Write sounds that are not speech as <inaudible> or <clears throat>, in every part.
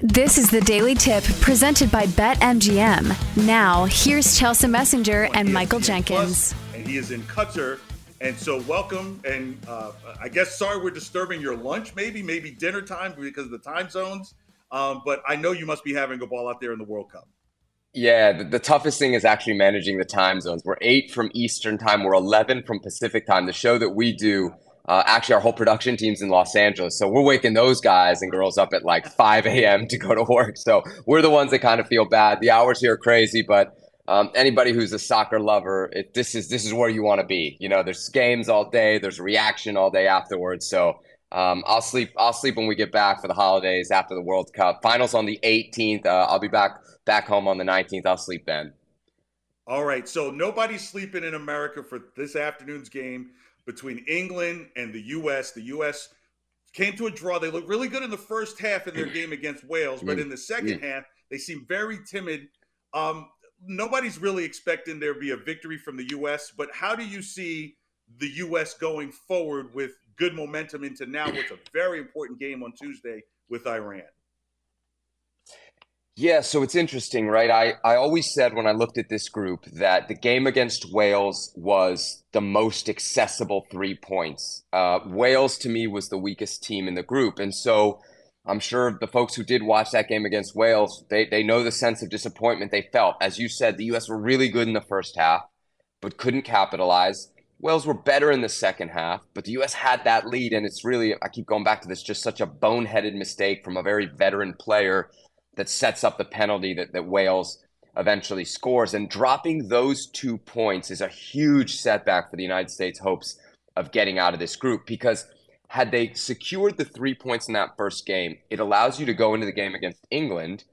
This is the Daily Tip presented by BetMGM. Now, here's Chelsea Messenger and Michael Jenkins. And he is in Qatar. And so, welcome. And uh, I guess sorry we're disturbing your lunch, maybe, maybe dinner time because of the time zones. Um, but I know you must be having a ball out there in the World Cup. Yeah, the, the, toughest thing is actually managing the time zones. We're eight from Eastern time, we're 11 from Pacific time. The show that we do uh, actually, our whole production team's in Los Angeles, so we're waking those guys and girls up at like 5 a.m. to go to work. So we're the ones that kind of feel bad. The hours here are crazy, but um, anybody who's a soccer lover, it, this is this is where you want to be. You know, there's games all day, there's reaction all day afterwards. So um, I'll sleep. I'll sleep when we get back for the holidays after the World Cup. Finals on the 18th. Uh, I'll be back back home on the 19th. I'll sleep then. All right. So nobody's sleeping in America for this afternoon's game between England and the U.S. The U.S. came to a draw. They looked really good in the first half in their <clears throat> game against Wales, but in the second half, they seemed very timid. Um, nobody's really expecting there to be a victory from the U.S., but how do you see the U.S. going forward with good momentum into now what's a very important game on Tuesday with Iran? Yeah, so it's interesting, right? I, I always said when I looked at this group that the game against Wales was the most accessible three points. Uh, Wales, to me, was the weakest team in the group. And so I'm sure the folks who did watch that game against Wales, they, they know the sense of disappointment they felt. As you said, the U.S. were really good in the first half, but couldn't capitalize. Wales were better in the second half, but the U.S. had that lead. And it's really, I keep going back to this, just such a boneheaded mistake from a very veteran player that sets up the penalty that, that Wales eventually scores. And dropping those two points is a huge setback for the United States' hopes of getting out of this group because had they secured the three points in that first game, it allows you to go into the game against England,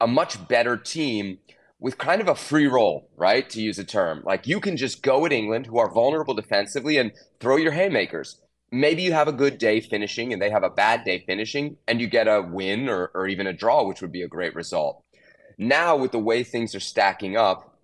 a much better team with kind of a free roll, right? To use a term. Like you can just go at England, who are vulnerable defensively, and throw your haymakers maybe you have a good day finishing and they have a bad day finishing and you get a win or, or even a draw, which would be a great result. Now, with the way things are stacking up,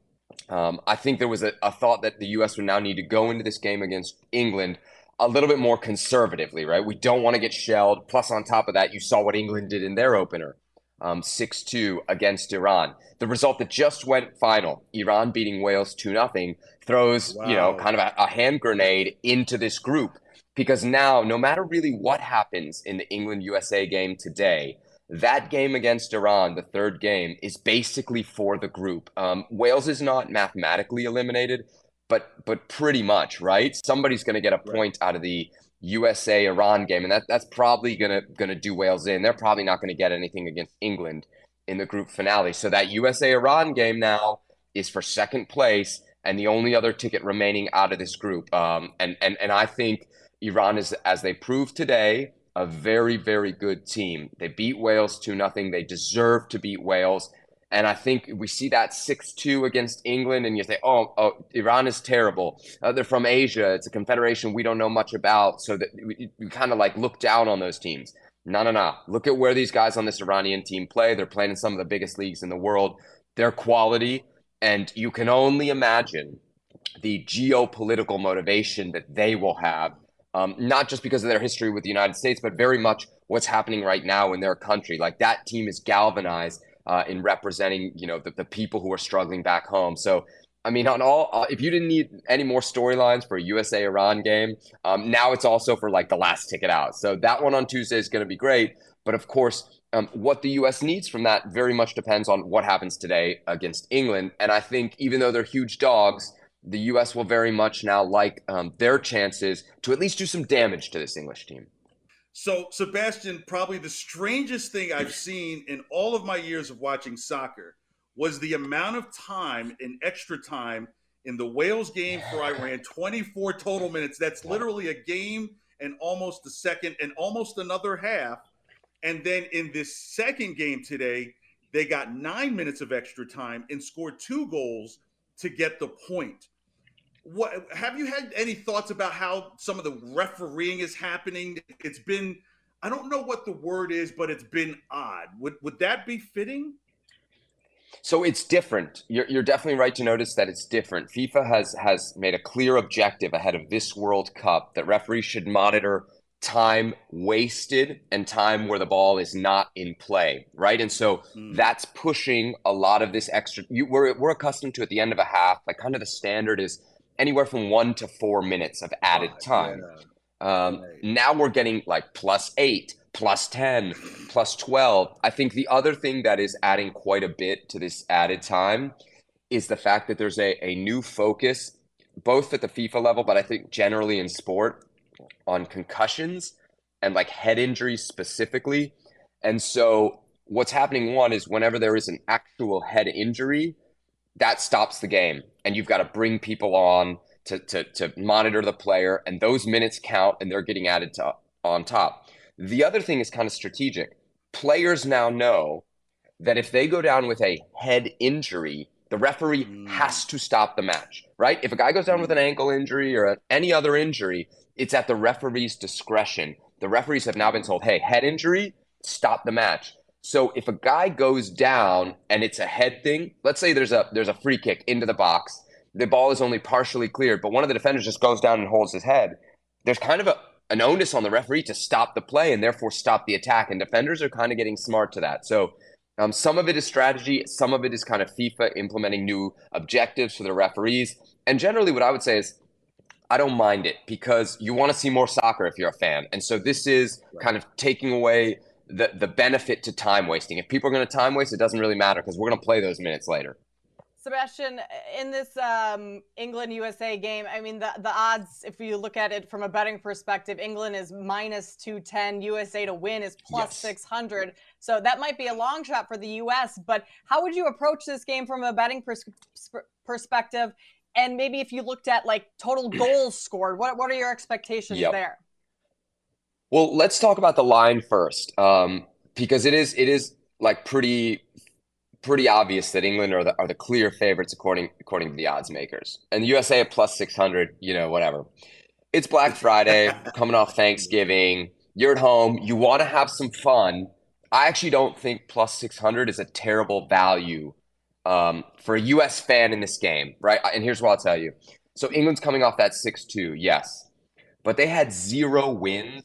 um, I think there was a, a thought that the U.S. would now need to go into this game against England a little bit more conservatively, right? We don't want to get shelled. Plus, on top of that, you saw what England did in their opener. Um, 6-2 against Iran. The result that just went final, Iran beating Wales 2-0, throws, wow. you know, kind of a, a hand grenade into this group because now, no matter really what happens in the England USA game today, that game against Iran, the third game, is basically for the group. Um, Wales is not mathematically eliminated, but but pretty much, right? Somebody's going to get a point right. out of the USA Iran game, and that that's probably gonna gonna do Wales in. They're probably not going to get anything against England in the group finale. So that USA Iran game now is for second place and the only other ticket remaining out of this group. Um, and and and I think Iran is, as they proved today, a very, very good team. They beat Wales 2 nothing. They deserve to beat Wales. And I think we see that 6 2 against England, and you say, oh, oh Iran is terrible. Uh, they're from Asia. It's a confederation we don't know much about. So that we, kind of like look down on those teams. No, no, no. Look at where these guys on this Iranian team play. They're playing in some of the biggest leagues in the world. Their quality, and you can only imagine the geopolitical motivation that they will have um, not just because of their history with the United States, but very much what's happening right now in their country. Like that team is galvanized uh, in representing, you know, the, the people who are struggling back home. So, I mean, on all, uh, if you didn't need any more storylines for a USA Iran game, um, now it's also for like the last ticket out. So that one on Tuesday is going to be great. But of course, um, what the U.S. needs from that very much depends on what happens today against England. And I think even though they're huge dogs, the U.S. will very much now like um, their chances to at least do some damage to this English team. So, Sebastian, probably the strangest thing I've seen in all of my years of watching soccer was the amount of time in extra time in the Wales game for Iran <sighs> 24 total minutes. That's literally a game and almost a second and almost another half. And then in this second game today, they got nine minutes of extra time and scored two goals to get the point. What have you had any thoughts about how some of the refereeing is happening? It's been I don't know what the word is, but it's been odd. Would would that be fitting? So it's different. You're, you're definitely right to notice that it's different. FIFA has has made a clear objective ahead of this World Cup that referees should monitor time wasted and time where the ball is not in play, right? And so mm. that's pushing a lot of this extra. You, we're we're accustomed to at the end of a half, like kind of the standard is anywhere from one to four minutes of added time. Um. Now we're getting like plus eight, plus 10, plus 12. I think the other thing that is adding quite a bit to this added time is the fact that there's a, a new focus, both at the FIFA level, but I think generally in sport, on concussions and like head injuries specifically. And so what's happening one is whenever there is an actual head injury, that stops the game. And you've got to bring people on to, to, to monitor the player, and those minutes count and they're getting added to on top. The other thing is kind of strategic. Players now know that if they go down with a head injury, the referee mm. has to stop the match, right? If a guy goes down with an ankle injury or any other injury, it's at the referee's discretion. The referees have now been told, hey, head injury, stop the match. So if a guy goes down and it's a head thing, let's say there's a there's a free kick into the box, the ball is only partially cleared, but one of the defenders just goes down and holds his head. There's kind of a, an onus on the referee to stop the play and therefore stop the attack. And defenders are kind of getting smart to that. So um, some of it is strategy, some of it is kind of FIFA implementing new objectives for the referees. And generally, what I would say is, I don't mind it because you want to see more soccer if you're a fan. And so this is kind of taking away the, the benefit to time wasting. If people are going to time waste, it doesn't really matter because we're going to play those minutes later. Sebastian, in this um, England USA game, I mean, the, the odds, if you look at it from a betting perspective, England is minus 210, USA to win is plus yes. 600. So that might be a long shot for the US. But how would you approach this game from a betting pers- perspective? And maybe if you looked at like total <clears throat> goals scored, what, what are your expectations yep. there? Well, let's talk about the line first, um, because it is it is like pretty pretty obvious that England are the, are the clear favorites according according to the odds makers. And the USA at plus 600, you know, whatever. It's Black Friday, <laughs> coming off Thanksgiving. You're at home, you want to have some fun. I actually don't think plus 600 is a terrible value um, for a US fan in this game, right? And here's what I'll tell you. So England's coming off that 6-2, yes. But they had zero wins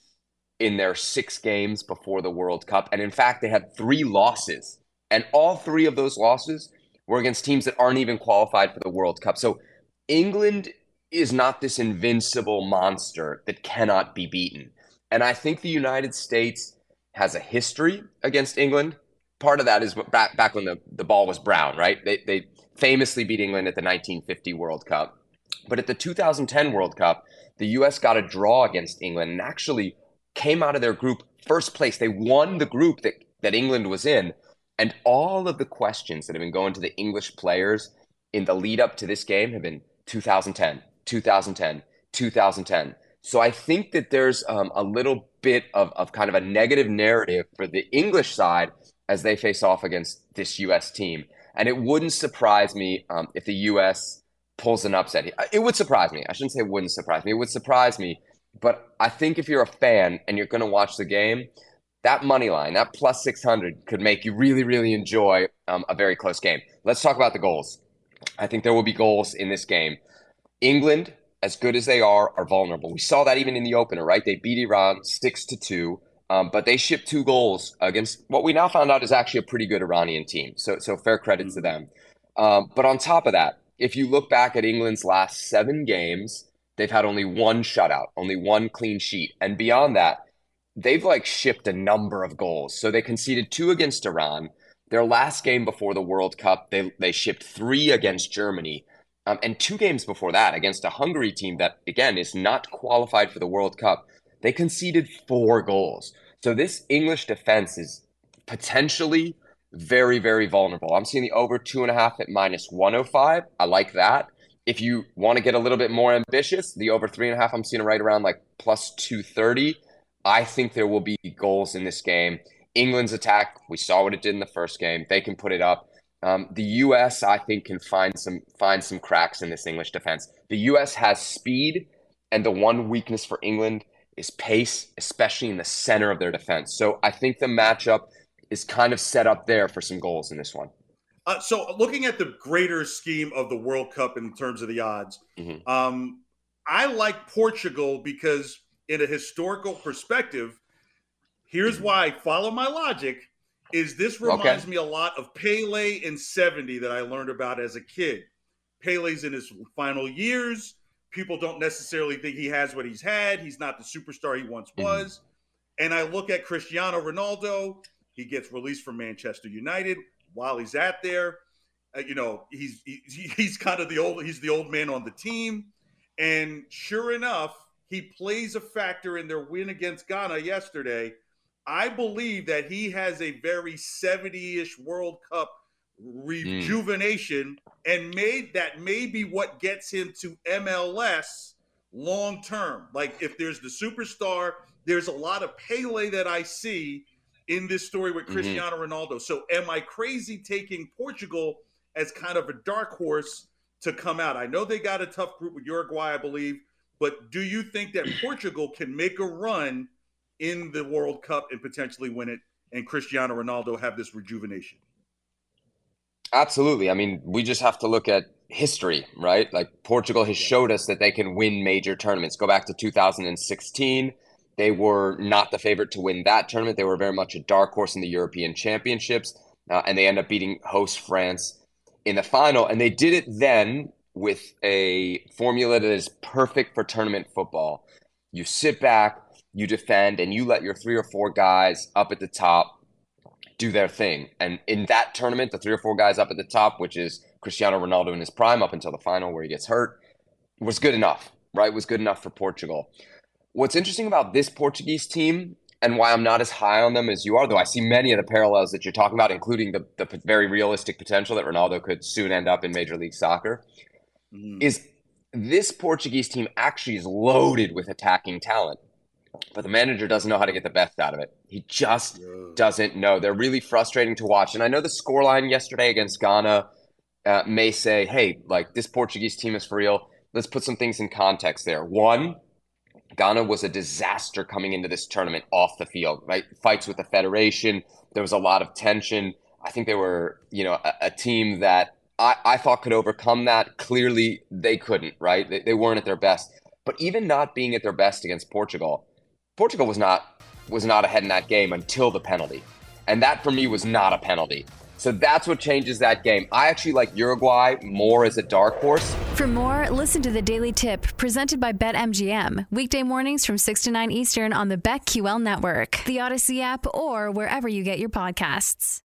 in their six games before the World Cup. And in fact, they had three losses and all three of those losses were against teams that aren't even qualified for the World Cup. So England is not this invincible monster that cannot be beaten. And I think the United States has a history against England. Part of that is back, back when the, the ball was brown, right? They, they famously beat England at the 1950 World Cup. But at the 2010 World Cup, the U.S. got a draw against England and actually came out of their group first place. They won the group that, that England was in, and all of the questions that have been going to the English players in the lead up to this game have been 2010, 2010, 2010. So I think that there's um, a little bit of, of kind of a negative narrative for the English side as they face off against this U.S. team. And it wouldn't surprise me um, if the U.S. pulls an upset. It would surprise me. I shouldn't say it wouldn't surprise me. It would surprise me. But I think if you're a fan and you're going to watch the game, that money line, that plus 600, could make you really, really enjoy um, a very close game. Let's talk about the goals. I think there will be goals in this game. England, as good as they are, are vulnerable. We saw that even in the opener, right? They beat Iran six to two, um, but they shipped two goals against what we now found out is actually a pretty good Iranian team. So, so fair credit to them. Um, but on top of that, if you look back at England's last seven games, they've had only one shutout, only one clean sheet, and beyond that, they've like shipped a number of goals. So they conceded two against Iran. Their last game before the World Cup, they they shipped three against Germany. Um, and two games before that against a Hungary team that again is not qualified for the World Cup, they conceded four goals. So this English defense is potentially very, very vulnerable. I'm seeing the over two and a half at minus 105. I like that. If you want to get a little bit more ambitious, the over three and a half, I'm seeing right around like plus 230. I think there will be goals in this game. England's attack, we saw what it did in the first game. They can put it up. Um, the U.S. I think can find some find some cracks in this English defense. The U.S. has speed, and the one weakness for England is pace, especially in the center of their defense. So I think the matchup is kind of set up there for some goals in this one. Uh, so looking at the greater scheme of the World Cup in terms of the odds, mm-hmm. um, I like Portugal because in a historical perspective, here's why. Follow my logic. Is this reminds okay. me a lot of Pele in '70 that I learned about as a kid. Pele's in his final years. People don't necessarily think he has what he's had. He's not the superstar he once mm-hmm. was. And I look at Cristiano Ronaldo. He gets released from Manchester United. While he's at there, uh, you know, he's he, he's kind of the old he's the old man on the team. And sure enough, he plays a factor in their win against Ghana yesterday. I believe that he has a very 70-ish World Cup rejuvenation mm. and made that maybe what gets him to MLS long term. Like if there's the superstar, there's a lot of Pele that I see in this story with mm-hmm. Cristiano mm-hmm. Ronaldo. So am I crazy taking Portugal as kind of a dark horse to come out? I know they got a tough group with Uruguay, I believe, but do you think that Portugal can make a run in the World Cup and potentially win it and Cristiano Ronaldo have this rejuvenation? Absolutely. I mean, we just have to look at history, right? Like Portugal has showed us that they can win major tournaments. Go back to 2016. They were not the favorite to win that tournament. They were very much a dark horse in the European Championships, uh, and they end up beating host France in the final. And they did it then with a formula that is perfect for tournament football. You sit back, you defend, and you let your three or four guys up at the top do their thing. And in that tournament, the three or four guys up at the top, which is Cristiano Ronaldo in his prime up until the final where he gets hurt, was good enough, right? Was good enough for Portugal. What's interesting about this Portuguese team and why I'm not as high on them as you are, though I see many of the parallels that you're talking about, including the, the very realistic potential that Ronaldo could soon end up in Major League Soccer, mm. is this Portuguese team actually is loaded with attacking talent but the manager doesn't know how to get the best out of it. He just yeah. doesn't know. They're really frustrating to watch. And I know the scoreline yesterday against Ghana uh, may say, hey, like this Portuguese team is for real. Let's put some things in context there. One, Ghana was a disaster coming into this tournament off the field, right? Fights with the federation. There was a lot of tension. I think they were, you know, a, a team that I, I thought could overcome that. Clearly, they couldn't, right? They, they weren't at their best. But even not being at their best against Portugal, Portugal was not was not ahead in that game until the penalty. And that for me was not a penalty. So that's what changes that game. I actually like Uruguay more as a dark horse. For more, listen to the Daily Tip presented by BetMGM. Weekday mornings from 6 to 9 Eastern on the BetQL network, the Audacy app, or wherever you get your podcasts.